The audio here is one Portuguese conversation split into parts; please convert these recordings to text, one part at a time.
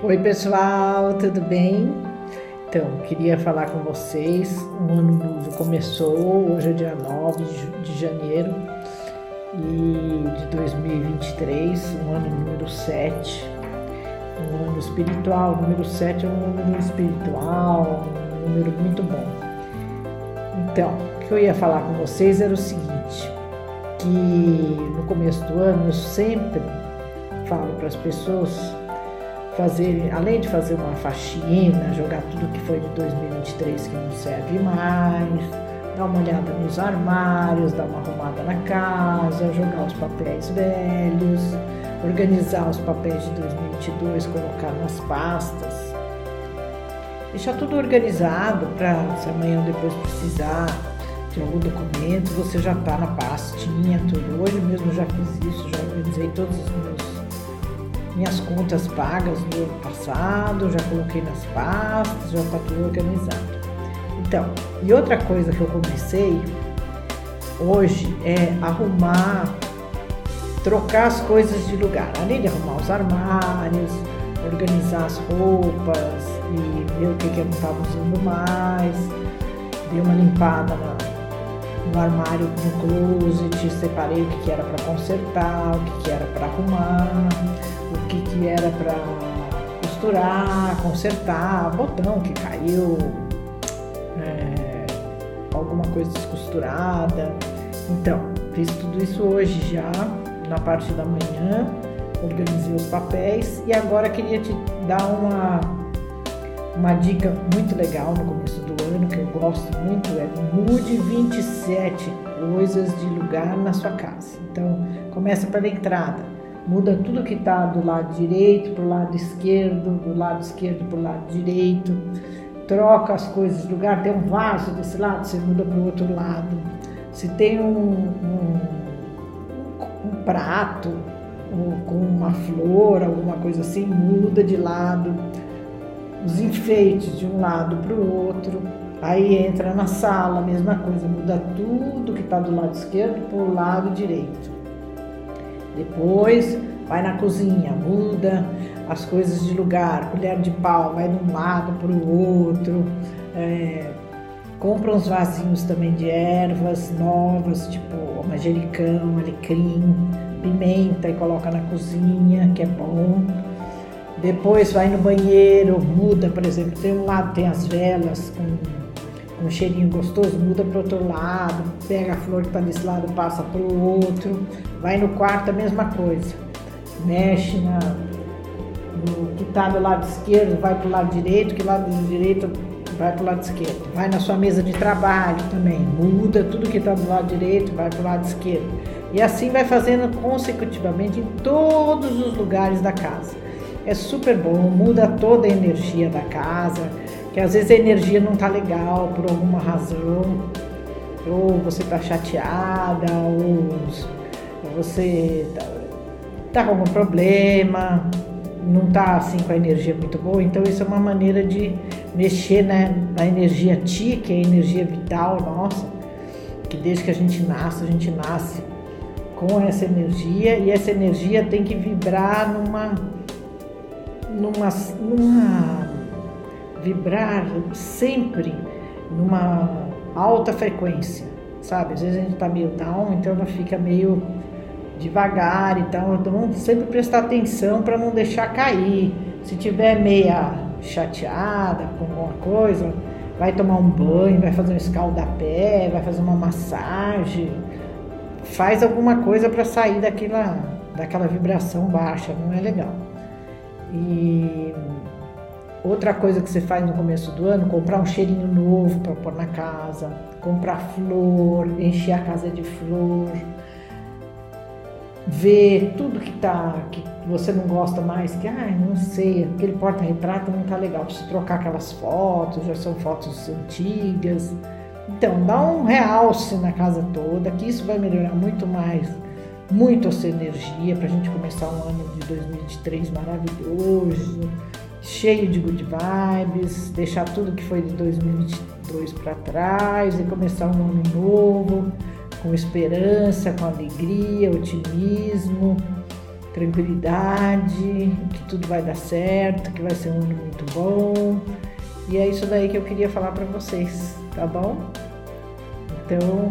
Oi, pessoal, tudo bem? Então, queria falar com vocês. Um ano novo começou, hoje é dia 9 de janeiro e de 2023, um ano número 7, um ano espiritual. O número 7 é um número espiritual, um número muito bom. Então, o que eu ia falar com vocês era o seguinte: que no começo do ano eu sempre falo para as pessoas fazer, além de fazer uma faxina, jogar tudo que foi de 2023 que não serve mais, dar uma olhada nos armários, dar uma arrumada na casa, jogar os papéis velhos, organizar os papéis de 2022, colocar nas pastas. Deixar tudo organizado para se amanhã ou depois precisar de algum documento, você já está na pastinha, tudo. Hoje mesmo já fiz isso, já organizei todos os meus minhas contas pagas do ano passado, já coloquei nas pastas, já está tudo organizado. Então, e outra coisa que eu comecei hoje é arrumar, trocar as coisas de lugar. Além de arrumar os armários, organizar as roupas e ver o que, que eu não estava usando mais, dei uma limpada na, no armário, no closet, separei o que, que era para consertar, o que, que era para arrumar que, que era para costurar, consertar, botão que caiu, é, alguma coisa descosturada. Então, fiz tudo isso hoje já, na parte da manhã, organizei os papéis e agora queria te dar uma, uma dica muito legal no começo do ano, que eu gosto muito, é mude 27 coisas de lugar na sua casa. Então, começa pela entrada muda tudo que está do lado direito para o lado esquerdo, do lado esquerdo para o lado direito, troca as coisas de lugar. Tem um vaso desse lado, você muda para o outro lado. Se tem um, um, um prato com uma flor, alguma coisa assim, muda de lado. Os enfeites de um lado para o outro. Aí entra na sala, mesma coisa, muda tudo que está do lado esquerdo para o lado direito. Depois vai na cozinha, muda as coisas de lugar, colher de pau, vai de um lado para o outro. É, compra uns vasinhos também de ervas novas, tipo manjericão, alecrim, pimenta e coloca na cozinha, que é bom. Depois vai no banheiro, muda, por exemplo, tem um lado tem as velas com um cheirinho gostoso, muda para outro lado, pega a flor que está desse lado, passa para o outro. Vai no quarto, a mesma coisa. Mexe na, no que está do lado esquerdo, vai para o lado direito, que lado direito vai para o lado esquerdo. Vai na sua mesa de trabalho também, muda tudo que está do lado direito, vai para o lado esquerdo. E assim vai fazendo consecutivamente em todos os lugares da casa. É super bom, muda toda a energia da casa, que às vezes a energia não está legal por alguma razão, ou você está chateada, ou você tá, tá com algum problema, não tá assim com a energia muito boa, então isso é uma maneira de mexer na, na energia ti, que é a energia vital nossa, que desde que a gente nasce, a gente nasce com essa energia e essa energia tem que vibrar numa numa, numa vibrar sempre numa alta frequência, sabe? Às vezes a gente tá meio down, então ela fica meio devagar, então, então sempre prestar atenção para não deixar cair. Se tiver meia chateada com alguma coisa, vai tomar um banho, vai fazer um escaldapé, vai fazer uma massagem, faz alguma coisa para sair daquela, daquela vibração baixa, não é legal. E outra coisa que você faz no começo do ano, comprar um cheirinho novo para pôr na casa, comprar flor, encher a casa de flor ver tudo que tá que você não gosta mais, que ai, não sei, aquele porta-retrato não tá legal, preciso trocar aquelas fotos, já são fotos antigas. Então, dá um realce na casa toda, que isso vai melhorar muito mais, muito a sua energia para a gente começar um ano de 2023 maravilhoso, cheio de good vibes, deixar tudo que foi de 2022 para trás e começar um ano novo com esperança, com alegria, otimismo, tranquilidade, que tudo vai dar certo, que vai ser um ano muito bom. E é isso daí que eu queria falar para vocês, tá bom? Então,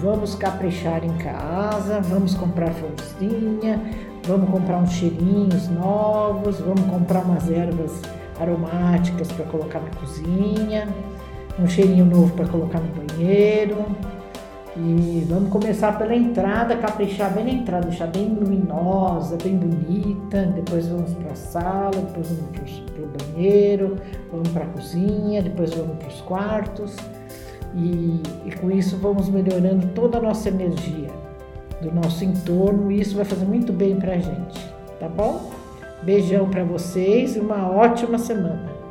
vamos caprichar em casa, vamos comprar florzinha, vamos comprar uns cheirinhos novos, vamos comprar umas ervas aromáticas para colocar na cozinha, um cheirinho novo para colocar no banheiro. E vamos começar pela entrada, caprichar bem na entrada, deixar bem luminosa, bem bonita. Depois vamos para a sala, depois vamos para o banheiro, vamos para a cozinha, depois vamos para os quartos. E, e com isso vamos melhorando toda a nossa energia do nosso entorno e isso vai fazer muito bem para a gente, tá bom? Beijão para vocês e uma ótima semana.